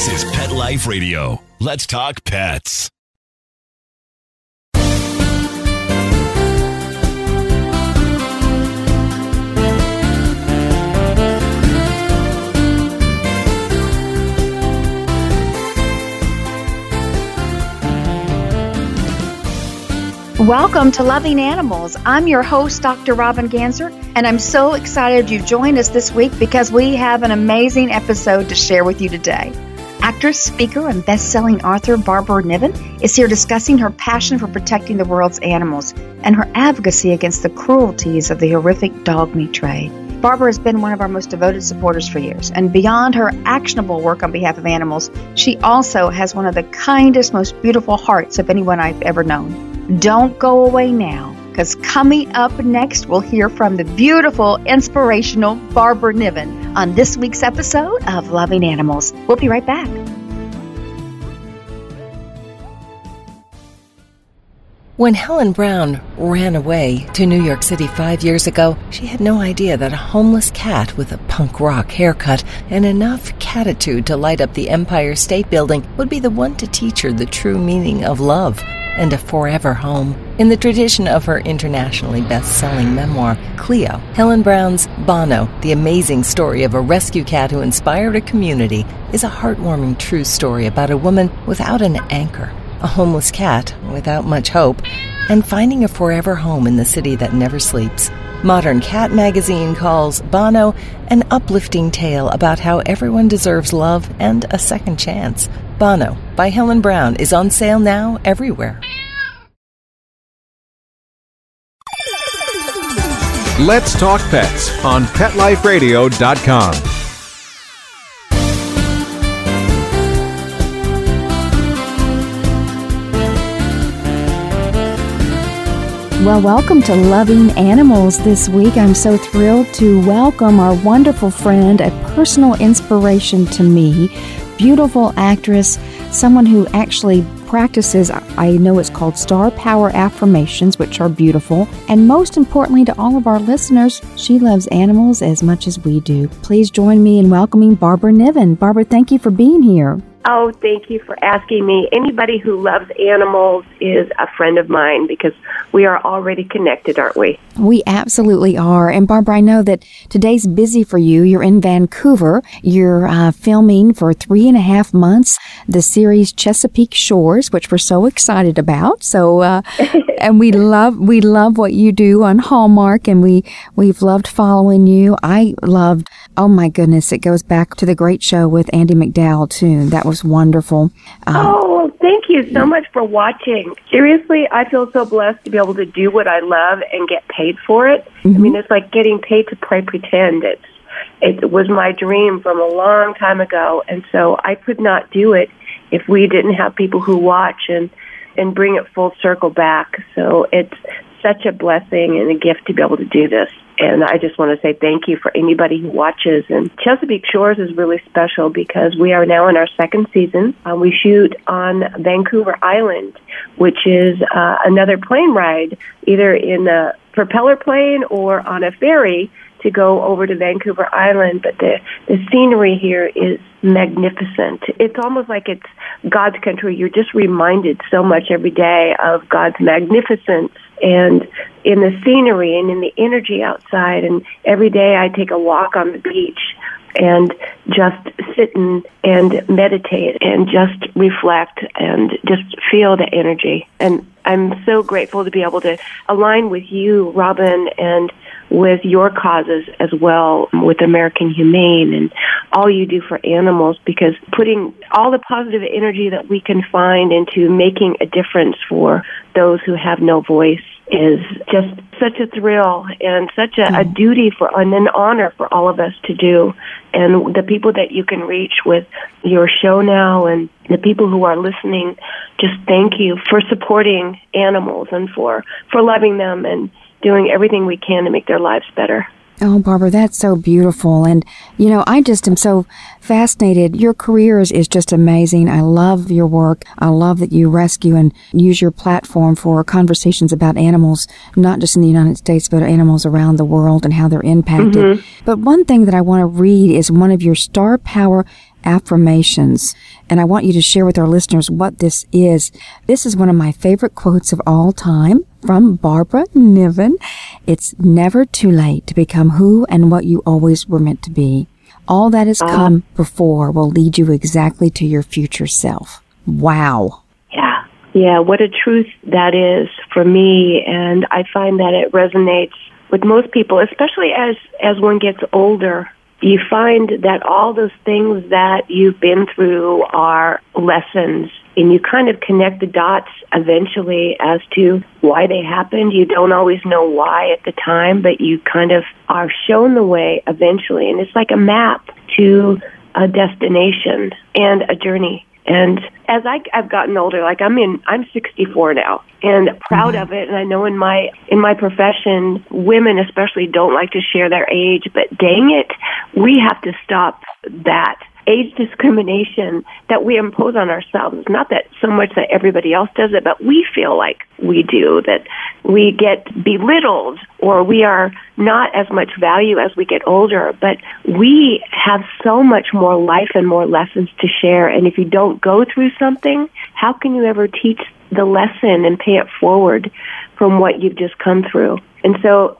This is Pet Life Radio. Let's talk pets. Welcome to Loving Animals. I'm your host, Dr. Robin Ganzert, and I'm so excited you've joined us this week because we have an amazing episode to share with you today. Actress, speaker, and best-selling author Barbara Niven is here discussing her passion for protecting the world's animals and her advocacy against the cruelties of the horrific dog meat trade. Barbara has been one of our most devoted supporters for years, and beyond her actionable work on behalf of animals, she also has one of the kindest, most beautiful hearts of anyone I've ever known. Don't go away now, because coming up next, we'll hear from the beautiful, inspirational Barbara Niven on this week's episode of Loving Animals. We'll be right back. When Helen Brown ran away to New York City five years ago, she had no idea that a homeless cat with a punk rock haircut and enough catitude to light up the Empire State Building would be the one to teach her the true meaning of love and a forever home. In the tradition of her internationally best selling memoir, Cleo, Helen Brown's Bono, the amazing story of a rescue cat who inspired a community, is a heartwarming true story about a woman without an anchor, a homeless cat without much hope, and finding a forever home in the city that never sleeps. Modern Cat magazine calls Bono an uplifting tale about how everyone deserves love and a second chance. Bono by Helen Brown is on sale now everywhere. Let's Talk Pets on PetLifeRadio.com. Well, welcome to Loving Animals this week. I'm so thrilled to welcome our wonderful friend, a personal inspiration to me, beautiful actress, someone who actually practices, I know it's called Star Power Affirmations, which are beautiful. And most importantly to all of our listeners, she loves animals as much as we do. Please join me in welcoming Barbara Niven. Barbara, thank you for being here. Oh, thank you for asking me. Anybody who loves animals is a friend of mine because we are already connected, aren't we? We absolutely are. And Barbara, I know that today's busy for you. You're in Vancouver. You're uh, filming for three and a half months the series Chesapeake Shores, which we're so excited about. So, uh, and we love we love what you do on Hallmark, and we we've loved following you. I loved. Oh my goodness, it goes back to the great show with Andie MacDowell too. That was wonderful. Um, oh, thank you so much for watching. Seriously, I feel so blessed to be able to do what I love and get paid for it. Mm-hmm. I mean, it's like getting paid to play pretend. It's it was my dream from a long time ago, and so I could not do it if we didn't have people who watch and and bring it full circle back. So it's such a blessing and a gift to be able to do this. And I just want to say thank you for anybody who watches. And Chesapeake Shores is really special because we are now in our second season. Uh, we shoot on Vancouver Island, which is uh, another plane ride, either in a propeller plane or on a ferry to go over to Vancouver Island, but the, the scenery here is magnificent. It's almost like it's God's country. You're just reminded so much every day of God's magnificence and in the scenery and in the energy outside. And every day I take a walk on the beach and just sit and, and meditate and just reflect and just feel the energy. And I'm so grateful to be able to align with you, Robin, and with your causes as well with American Humane and all you do for animals because putting all the positive energy that we can find into making a difference for those who have no voice is just such a thrill and such a, a, mm. duty for and an honor for all of us to do. And the people that you can reach with your show now and the people who are listening, just thank you for supporting animals and for, for loving them and doing everything we can to make their lives better. Oh, Barbara, that's so beautiful. And, you know, I just am so fascinated. Your career is, is just amazing. I love your work. I love that you rescue and use your platform for conversations about animals, not just in the United States, but animals around the world and how they're impacted. Mm-hmm. But one thing that I want to read is one of your star power affirmations. And I want you to share with our listeners what this is. This is one of my favorite quotes of all time from Barbara Niven. It's never too late to become who and what you always were meant to be. All that has uh, come before will lead you exactly to your future self. Wow. Yeah. Yeah. What a truth that is for me. And I find that it resonates with most people, especially as, as one gets older you find that all those things that you've been through are lessons and you kind of connect the dots eventually as to why they happened. You don't always know why at the time, but you kind of are shown the way eventually. And it's like a map to a destination and a journey. And as I, I've gotten older, like I'm in, I'm 64 now, and proud mm-hmm. of it. And I know in my in my profession, women especially don't like to share their age, but dang it, we have to stop that age discrimination that we impose on ourselves. Not that so much that everybody else does it, but we feel like we do, that we get belittled or we are not as much value as we get older. But we have so much more life and more lessons to share. And if you don't go through something, how can you ever teach the lesson and pay it forward from what you've just come through? And so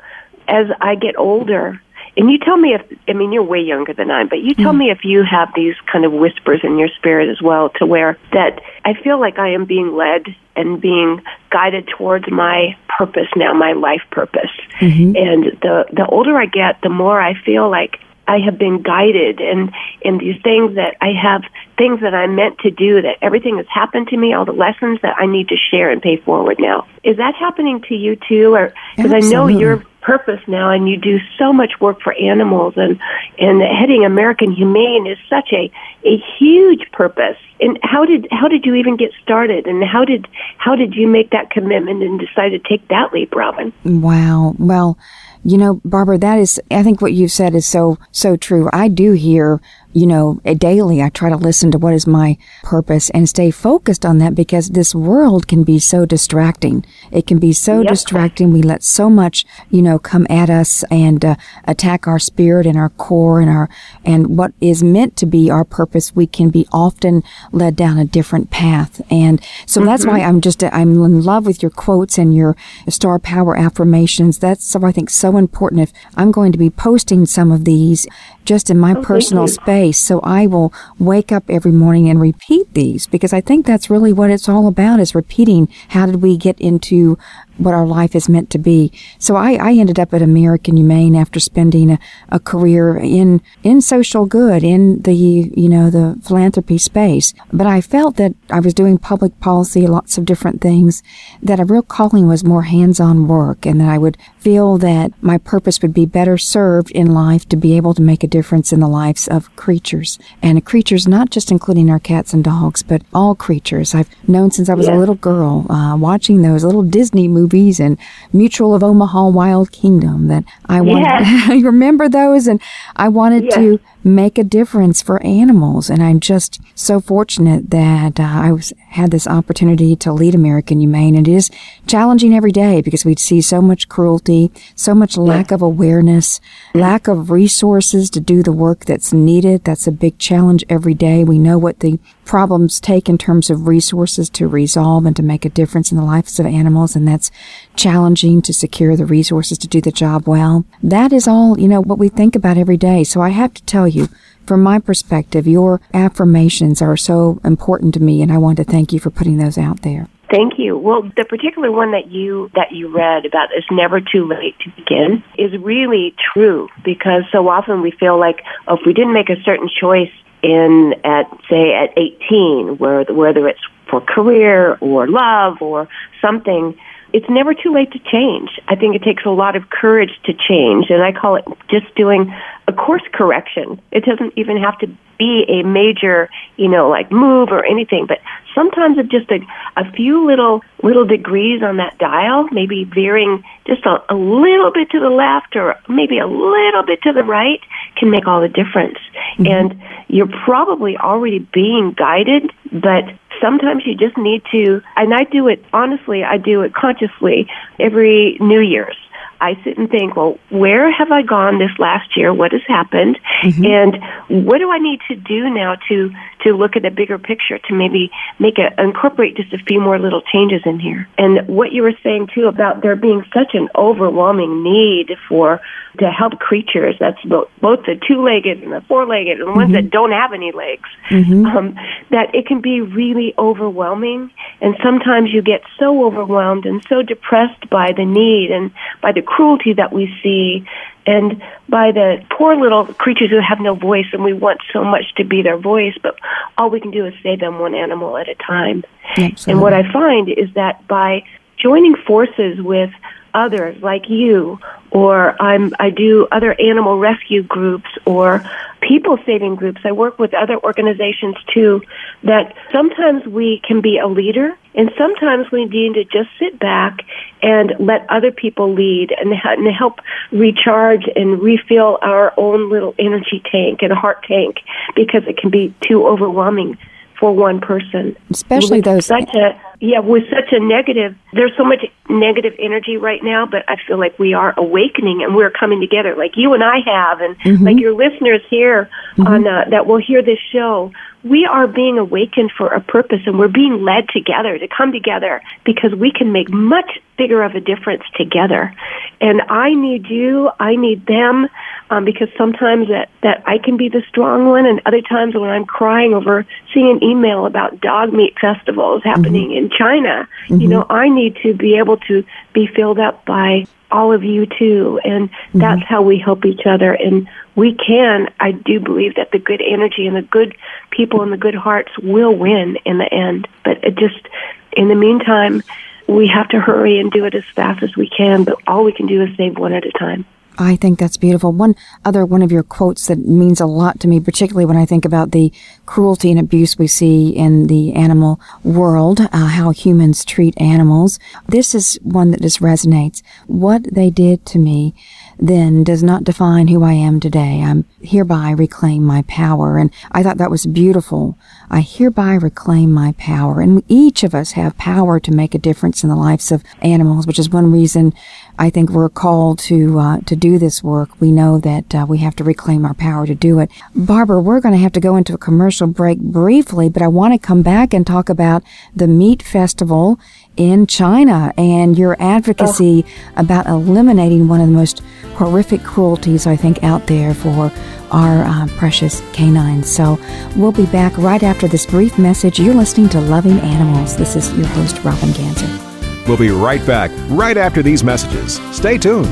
as I get older, and you tell me if, I mean, you're way younger than I am, but you tell mm. me if you have these kind of whispers in your spirit as well to where that I feel like I am being led and being guided towards my purpose now, my life purpose. Mm-hmm. And the, the older I get, the more I feel like I have been guided and in these things that I have things that I'm meant to do that everything has happened to me, all the lessons that I need to share and pay forward now. Is that happening to you too? Or because I know you're purpose now and you do so much work for animals and and heading American Humane is such a a huge purpose. And how did how did you even get started and how did how did you make that commitment and decide to take that leap, Robin? Wow. Well, you know, Barbara, that is, I think what you've said is so, so true. I do hear you know, daily I try to listen to what is my purpose and stay focused on that because this world can be so distracting. It can be so yep. distracting. We let so much, you know, come at us and uh, attack our spirit and our core and our, and what is meant to be our purpose. We can be often led down a different path. And so mm-hmm. that's why I'm just, I'm in love with your quotes and your star power affirmations. That's, so I think, so important. If I'm going to be posting some of these just in my oh, personal space. So I will wake up every morning and repeat these because I think that's really what it's all about is repeating how did we get into what our life is meant to be. So I, I ended up at American Humane after spending a, a career in in social good, in the you know the philanthropy space. But I felt that I was doing public policy, lots of different things. That a real calling was more hands-on work, and that I would feel that my purpose would be better served in life to be able to make a difference in the lives of creatures and creatures, not just including our cats and dogs, but all creatures. I've known since I was yeah. a little girl, uh, watching those little Disney movies movies and Mutual of Omaha Wild Kingdom that I wanted. Yes. you remember those? And I wanted to make a difference for animals. And I'm just so fortunate that uh, I was had this opportunity to lead American Humane. And it is challenging every day because we see so much cruelty, so much lack of awareness, lack of resources to do the work that's needed. That's a big challenge every day. We know what the problems take in terms of resources to resolve and to make a difference in the lives of animals. And that's challenging to secure the resources to do the job well. That is all, you know, what we think about every day. So I have to tell you, from my perspective, your affirmations are so important to me, and I want to thank you for putting those out there. Thank you. Well, the particular one that you that you read about it's never too late to begin is really true because so often we feel like oh, if we didn't make a certain choice in at say at 18, where whether it's for career or love or something, it's never too late to change. I think it takes a lot of courage to change, and I call it just doing a course correction. It doesn't even have to be a major, you know, like move or anything, but sometimes it's just a, a few little little degrees on that dial, maybe veering just a, a little bit to the left or maybe a little bit to the right can make all the difference. Mm-hmm. And you're probably already being guided, but sometimes you just need to, and I do it, honestly, I do it consciously every New Year's. I sit and think, well, where have I gone this last year? What has happened? Mm-hmm. And what do I need to do now to, to look at the bigger picture to maybe make a, incorporate just a few more little changes in here? And what you were saying too about there being such an overwhelming need for, to help creatures, that's both, both the two-legged and the four-legged and the ones mm-hmm. that don't have any legs, mm-hmm. um, that it can be really overwhelming. And sometimes you get so overwhelmed and so depressed by the need and by the cruelty that we see and by the poor little creatures who have no voice and we want so much to be their voice, but all we can do is save them one animal at a time. Absolutely. And what I find is that by joining forces with others like you or I'm I do other animal rescue groups or people saving groups. I work with other organizations too that sometimes we can be a leader and sometimes we need to just sit back and let other people lead and, and help recharge and refill our own little energy tank and heart tank because it can be too overwhelming for one person. Especially those such a yeah, with such a negative, there's so much negative energy right now, but I feel like we are awakening and we're coming together, like you and I have, and mm-hmm. like your listeners here mm-hmm. on uh, that will hear this show. We are being awakened for a purpose, and we're being led together to come together because we can make much bigger of a difference together. And I need you, I need them, um, because sometimes that that I can be the strong one, and other times when I'm crying over seeing an email about dog meat festivals happening mm-hmm. in China, mm-hmm. you know, I need to be able to be filled up by all of you too, and mm-hmm. that's how we help each other. And we can, I do believe that the good energy and the good people and the good hearts will win in the end. But it just, in the meantime, we have to hurry and do it as fast as we can. But all we can do is save one at a time. I think that's beautiful. One other one of your quotes that means a lot to me, particularly when I think about the cruelty and abuse we see in the animal world, uh, how humans treat animals. This is one that just resonates. What they did to me then does not define who I am today. I'm hereby reclaim my power. And I thought that was beautiful. I hereby reclaim my power. And each of us have power to make a difference in the lives of animals, which is one reason I think we're called to uh, to do this work. We know that uh, we have to reclaim our power to do it. Barbara, we're going to have to go into a commercial break briefly, but I want to come back and talk about the meat festival in China and your advocacy oh. about eliminating one of the most horrific cruelties I think out there for our uh, precious canines. So we'll be back right after this brief message. You're listening to Loving Animals. This is your host, Robin Ganzert. We'll be right back right after these messages. Stay tuned.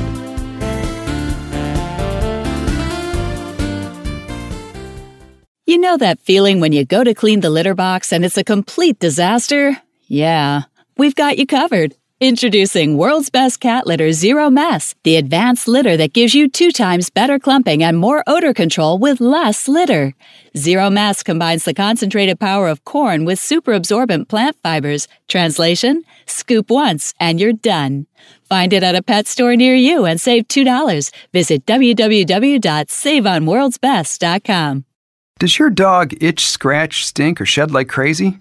You know that feeling when you go to clean the litter box and it's a complete disaster? Yeah, we've got you covered. Introducing World's Best Cat Litter Zero Mess, the advanced litter that gives you two times better clumping and more odor control with less litter. Zero Mess combines the concentrated power of corn with super absorbent plant fibers. Translation Scoop once and you're done. Find it at a pet store near you and save $2. Visit www.saveonworldsbest.com. Does your dog itch, scratch, stink, or shed like crazy?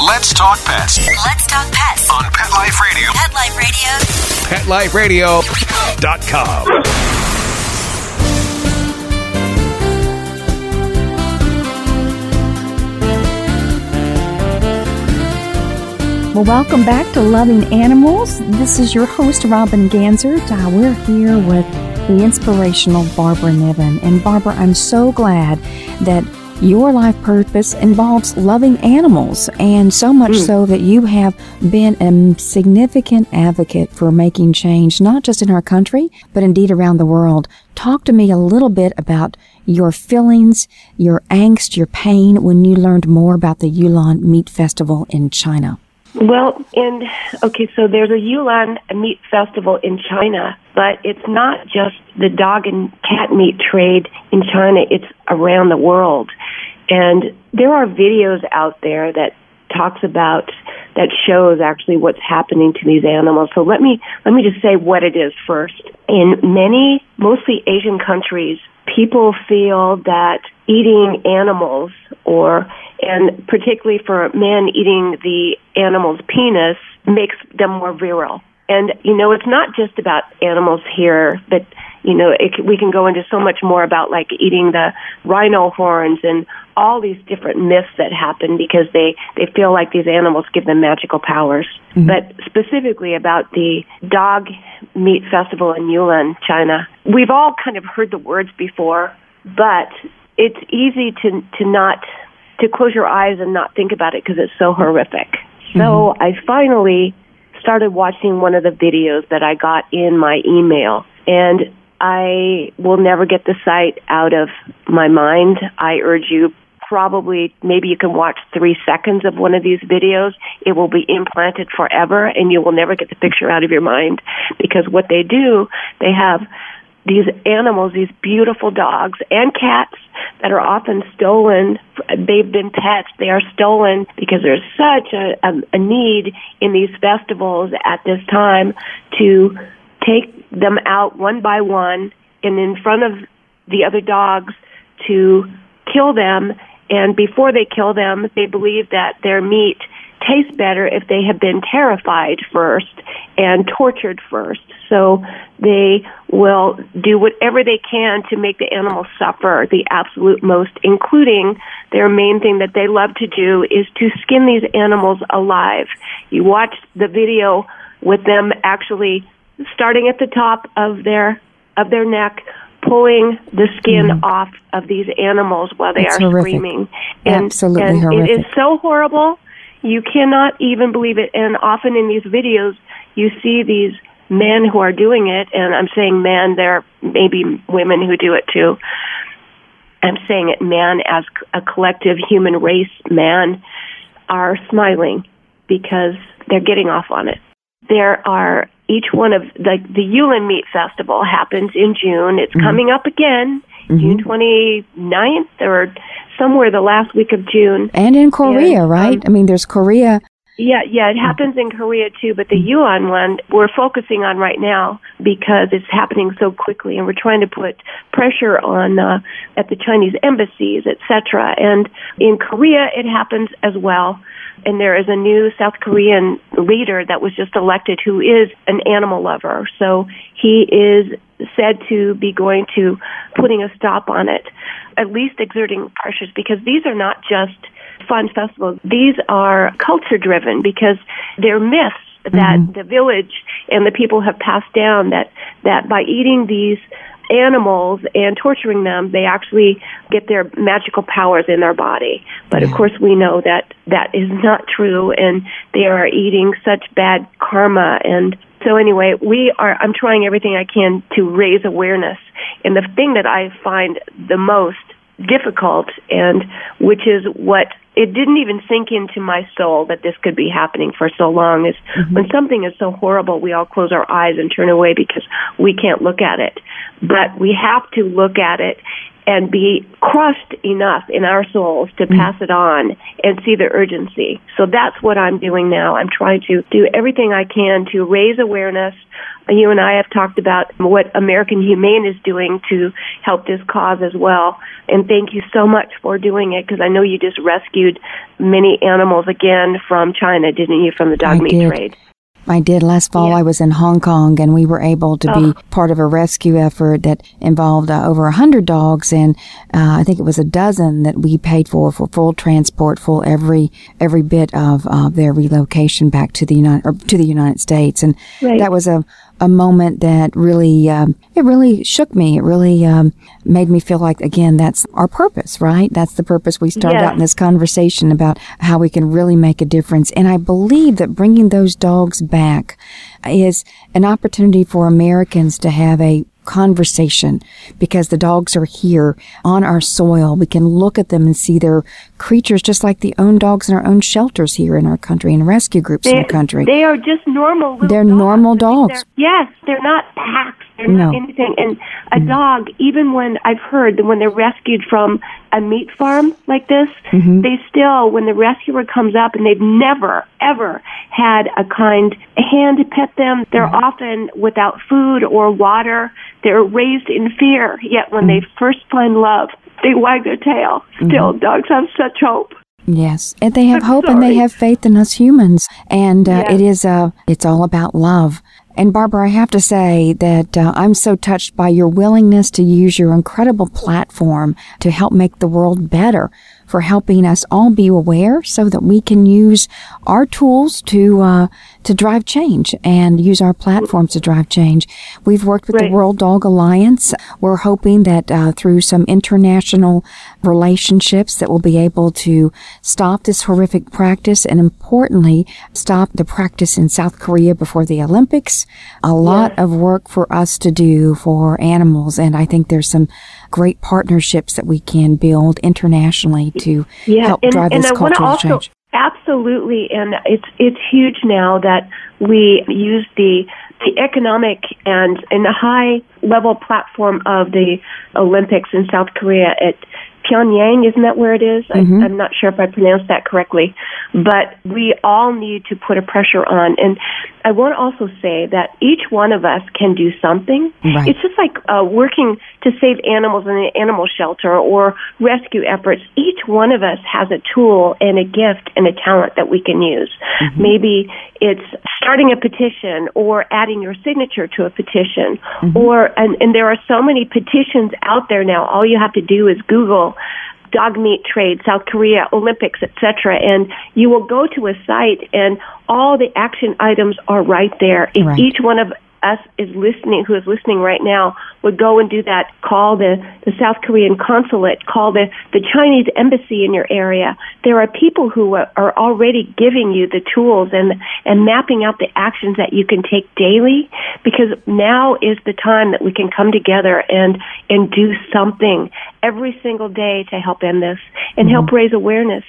Let's talk pets. Let's talk pets on Pet Life Radio. Pet Life Radio. PetLifeRadio.com. Well, welcome back to Loving Animals. This is your host, Robin Ganzert. Uh, we're here with the inspirational Barbara Niven. And Barbara, I'm so glad that your life purpose involves loving animals, and so much mm. so that you have been a significant advocate for making change, not just in our country, but indeed around the world. Talk to me a little bit about your feelings, your angst, your pain when you learned more about the Yulin Meat Festival in China. Well, and okay, so there's a Yulin meat festival in China, but it's not just the dog and cat meat trade in China, it's around the world. And there are videos out there that talks about that shows actually what's happening to these animals. So let me let me just say what it is first. In many mostly Asian countries, people feel that eating animals or and particularly for men eating the animal's penis makes them more virile. And you know, it's not just about animals here, but you know, it, we can go into so much more about like eating the rhino horns and all these different myths that happen because they they feel like these animals give them magical powers. Mm-hmm. But specifically about the dog meat festival in Yulin, China, we've all kind of heard the words before, but it's easy to to not to close your eyes and not think about it because it's so horrific. Mm-hmm. So I finally started watching one of the videos that I got in my email and I will never get the sight out of my mind. I urge you probably maybe you can watch three seconds of one of these videos. It will be implanted forever and you will never get the picture out of your mind because what they do, they have these animals, these beautiful dogs and cats that are often stolen. They've been pets. They are stolen because there's such a, a, a need in these festivals at this time to take them out one by one and in front of the other dogs to kill them and before they kill them, they believe that their meat tastes better if they have been terrified first and tortured first. So they will do whatever they can to make the animal suffer the absolute most, including their main thing that they love to do is to skin these animals alive. You watch the video with them actually starting at the top of their of their neck, pulling the skin mm. off of these animals while they it's are horrific. screaming. And, Absolutely and horrific. It is so horrible. You cannot even believe it. And often in these videos, you see these men who are doing it, and I'm saying men, there may be women who do it too. I'm saying it man as a collective human race, man, are smiling because they're getting off on it. There are each one of the the Yulin Meat Festival happens in June. It's mm-hmm. coming up again, mm-hmm. June 29th or somewhere the last week of June. And in Korea, and, right? Um, I mean, there's Korea. Yeah, yeah, it happens in Korea too, but the mm-hmm. One we're focusing on right now because it's happening so quickly, and we're trying to put pressure on uh, at the Chinese embassies, etc. And in Korea, it happens as well and there is a new South Korean leader that was just elected who is an animal lover. So he is said to be going to putting a stop on it, at least exerting pressures because these are not just fun festivals. These are culture driven because they're myths that mm-hmm. the village and the people have passed down that that by eating these animals and torturing them, they actually get their magical powers in their body. But of course, we know that that is not true, and they are eating such bad karma. And so, anyway, we are. I'm trying everything I can to raise awareness. And the thing that I find the most difficult, and which is what it didn't even sink into my soul that this could be happening for so long is mm-hmm. when something is so horrible we all close our eyes and turn away because we can't look at it but we have to look at it and be crushed enough in our souls to mm. pass it on and see the urgency. So that's what I'm doing now. I'm trying to do everything I can to raise awareness. You and I have talked about what American Humane is doing to help this cause as well. And thank you so much for doing it because I know you just rescued many animals again from China, didn't you, from the dog I meat did. trade? I did last fall. Yeah. I was in Hong Kong, and we were able to Oh. be part of a rescue effort that involved uh, over a hundred dogs, and uh, I think it was a dozen that we paid for for full transport, full every every bit of uh, their relocation back to the United or to the United States, and Right. that was a a moment that really um, it really shook me. It really um, made me feel like again that's our purpose, right? That's the purpose we started Yes. out in this conversation about how we can really make a difference. And I believe that bringing those dogs back is an opportunity for Americans to have a conversation because the dogs are here on our soil. We can look at them and see their creatures just like the own dogs in our own shelters here in our country and rescue groups they, in the country. They are just normal. They're dogs. normal dogs. They're, yes, they're not packs. They're no. not anything. And a mm dog, even when I've heard that when they're rescued from a meat farm like this, mm-hmm. they still, when the rescuer comes up and they've never, ever had a kind hand to pet them, they're mm often without food or water. They're raised in fear. Yet when they first find love, they wag their tail. Still, dogs have such hope. Yes, and they have I'm hope sorry. and they have faith in us humans, and uh, Yes. it is uh, it's all about love. And Barbara, I have to say that uh, I'm so touched by your willingness to use your incredible platform to help make the world better, for helping us all be aware so that we can use our tools to uh, to drive change and use our platforms to drive change. We've worked with Right. the World Dog Alliance. We're hoping that uh, through some international relationships that we'll be able to stop this horrific practice and importantly stop the practice in South Korea before the Olympics. A lot of work for us to do for animals and I think there's some great partnerships that we can build internationally to yeah, help and, drive and this cultural also change. Absolutely, and it's it's huge now that we use the the economic and and the high level platform of the Olympics in South Korea. At Pyongyang, isn't that where it is? Mhm. I, I'm not sure if I pronounced that correctly, but we all need to put a pressure on. And I want to also say that each one of us can do something. Right. It's just like uh, working to save animals in an animal shelter or rescue efforts. Each one of us has a tool and a gift and a talent that we can use. Maybe it's starting a petition or adding your signature to a petition mm-hmm. or and, and there are so many petitions out there now. All you have to do is Google dog meat trade, South Korea, Olympics, etc. And you will go to a site and all the action items are right there. Right. each one of us is listening, who is listening right now, would go and do that, call the, the South Korean consulate, call the, the Chinese embassy in your area. There are people who are, already giving you the tools and, and mapping out the actions that you can take daily because now is the time that we can come together and, and do something every single day to help end this and help raise awareness.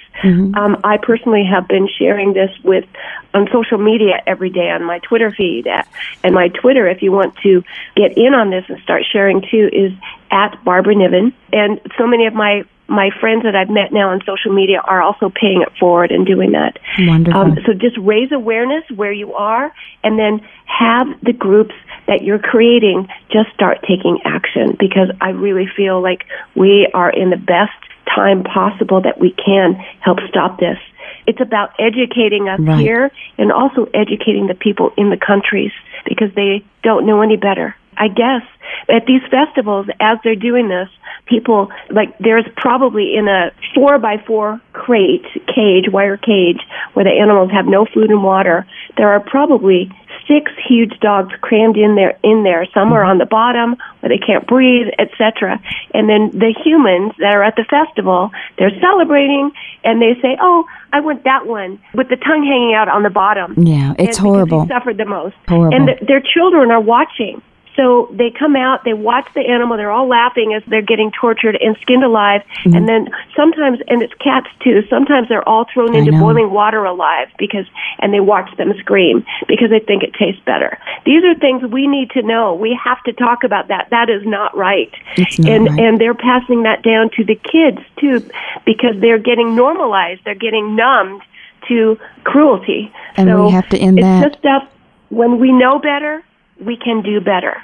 Um, I personally have been sharing this with on social media every day on my Twitter feed uh, and my Twitter. If you want to get in on this and start sharing too, is at Barbara Niven. And so many of my my friends that I've met now on social media are also paying it forward and doing that. Wonderful. Um, so just raise awareness where you are, and then have the groups that you're creating just start taking action. Because I really feel like we are in the best time possible that we can help stop this. It's about educating us Right. here and also educating the people in the countries because they don't know any better. I guess at these festivals, as they're doing this, people like there's probably in a four by four crate cage, wire cage, where the animals have no food and water. There are probably six huge dogs crammed in there. In there, some are on the bottom where they can't breathe, etc. And then the humans that are at the festival, they're celebrating, and they say, "Oh, I want that one with the tongue hanging out on the bottom." Yeah, it's and horrible. Suffered the most. Horrible. And th- their children are watching. So they come out, they watch the animal, they're all laughing as they're getting tortured and skinned alive. Mm-hmm. And then sometimes, and it's cats too, sometimes they're all thrown I into know. boiling water alive because, and they watch them scream because they think it tastes better. These are things we need to know. We have to talk about that. That is not right. It's not and, right. and they're passing that down to the kids too because they're getting normalized. They're getting numbed to cruelty. And we so have to end it's that. just stuff when we know better, we can do better.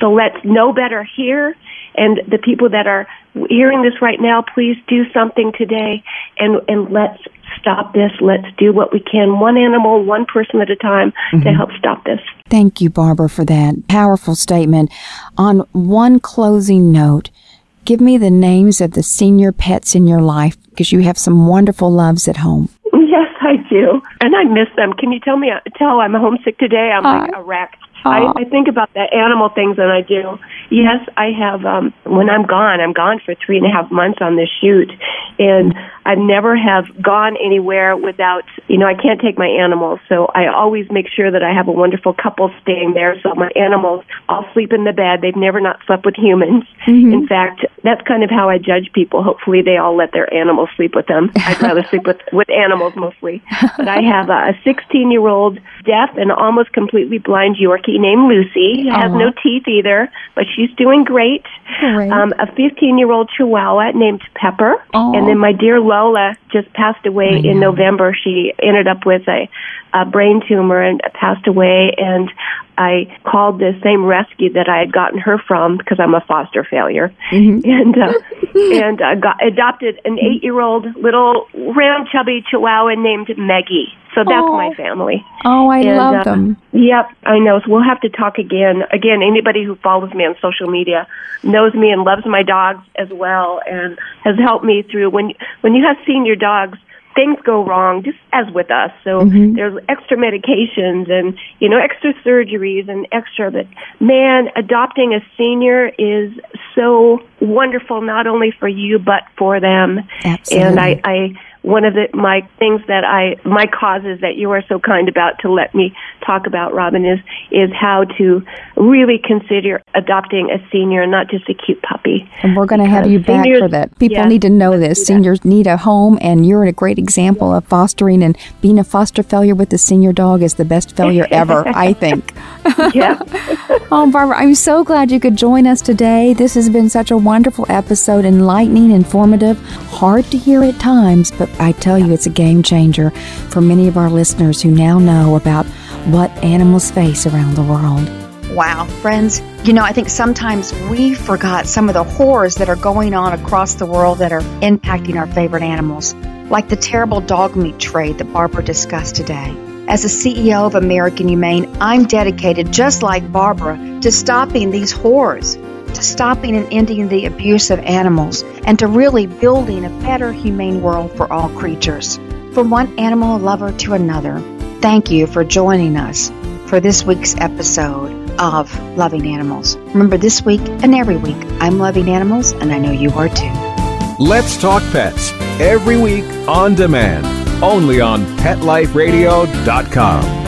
So let's know better here. And the people that are hearing this right now, please do something today and, and let's stop this. Let's do what we can, one animal, one person at a time, Mm-hmm. to help stop this. Thank you, Barbara, for that powerful statement. On one closing note, give me the names of the senior pets in your life because you have some wonderful loves at home. Yes, I do. And I miss them. Can you tell me, tell I'm homesick today? I'm like a wreck. I, I think about the animal things, and I do. Yes, I have. Um, when I'm gone, I'm gone for three and a half months on this shoot, and I never have gone anywhere without. You know, I can't take my animals, so I always make sure that I have a wonderful couple staying there. So my animals all sleep in the bed. They've never not slept with humans. Mm-hmm. In fact, that's kind of how I judge people. Hopefully, they all let their animals sleep with them. I'd rather sleep with with animals mostly. But I have a 16 year old deaf and almost completely blind Yorkie named Lucy. Has no teeth either, but she's doing great. great. Um, a 15 year old Chihuahua named Pepper, Aww. and then my dear Lola just passed away in November. She ended up with a, a brain tumor and passed away, and I called the same rescue that I had gotten her from because I'm a foster failure, mm-hmm. and uh, and uh, got adopted an eight year old little round chubby Chihuahua named Meggie. So that's oh. my family. Oh, I and, love uh, them. Yep, I know. So we'll have to talk again. Again, anybody who follows me on social media knows me and loves my dogs as well, and has helped me through when when you have senior dogs things go wrong, just as with us. So mm-hmm. there's extra medications and you know extra surgeries and extra. But man, adopting a senior is so wonderful, not only for you but for them. Absolutely. And I, I one of the my things that I my causes that you are so kind about to let me talk about, Robin, is is how to really consider adopting a senior, not just a cute puppy. And we're going to have you back seniors, for that. People yeah, need to know this. Seniors need a home, and you're a great example of fostering and being a foster failure with the senior dog is the best failure ever, I think. yeah. oh, Barbara, I'm so glad you could join us today. This has been such a wonderful episode, enlightening, informative, hard to hear at times, but I tell you, it's a game changer for many of our listeners who now know about what animals face around the world. Wow, friends, you know, I think sometimes we forgot some of the horrors that are going on across the world that are impacting our favorite animals, like the terrible dog meat trade that Barbara discussed today. As a CEO of American Humane, I'm dedicated, just like Barbara, to stopping these horrors, to stopping and ending the abuse of animals, and to really building a better humane world for all creatures. From one animal lover to another, thank you for joining us for this week's episode of Loving Animals. Remember, this week and every week, I'm loving animals, and I know you are too. Let's Talk Pets, every week on demand, only on PetLifeRadio.com.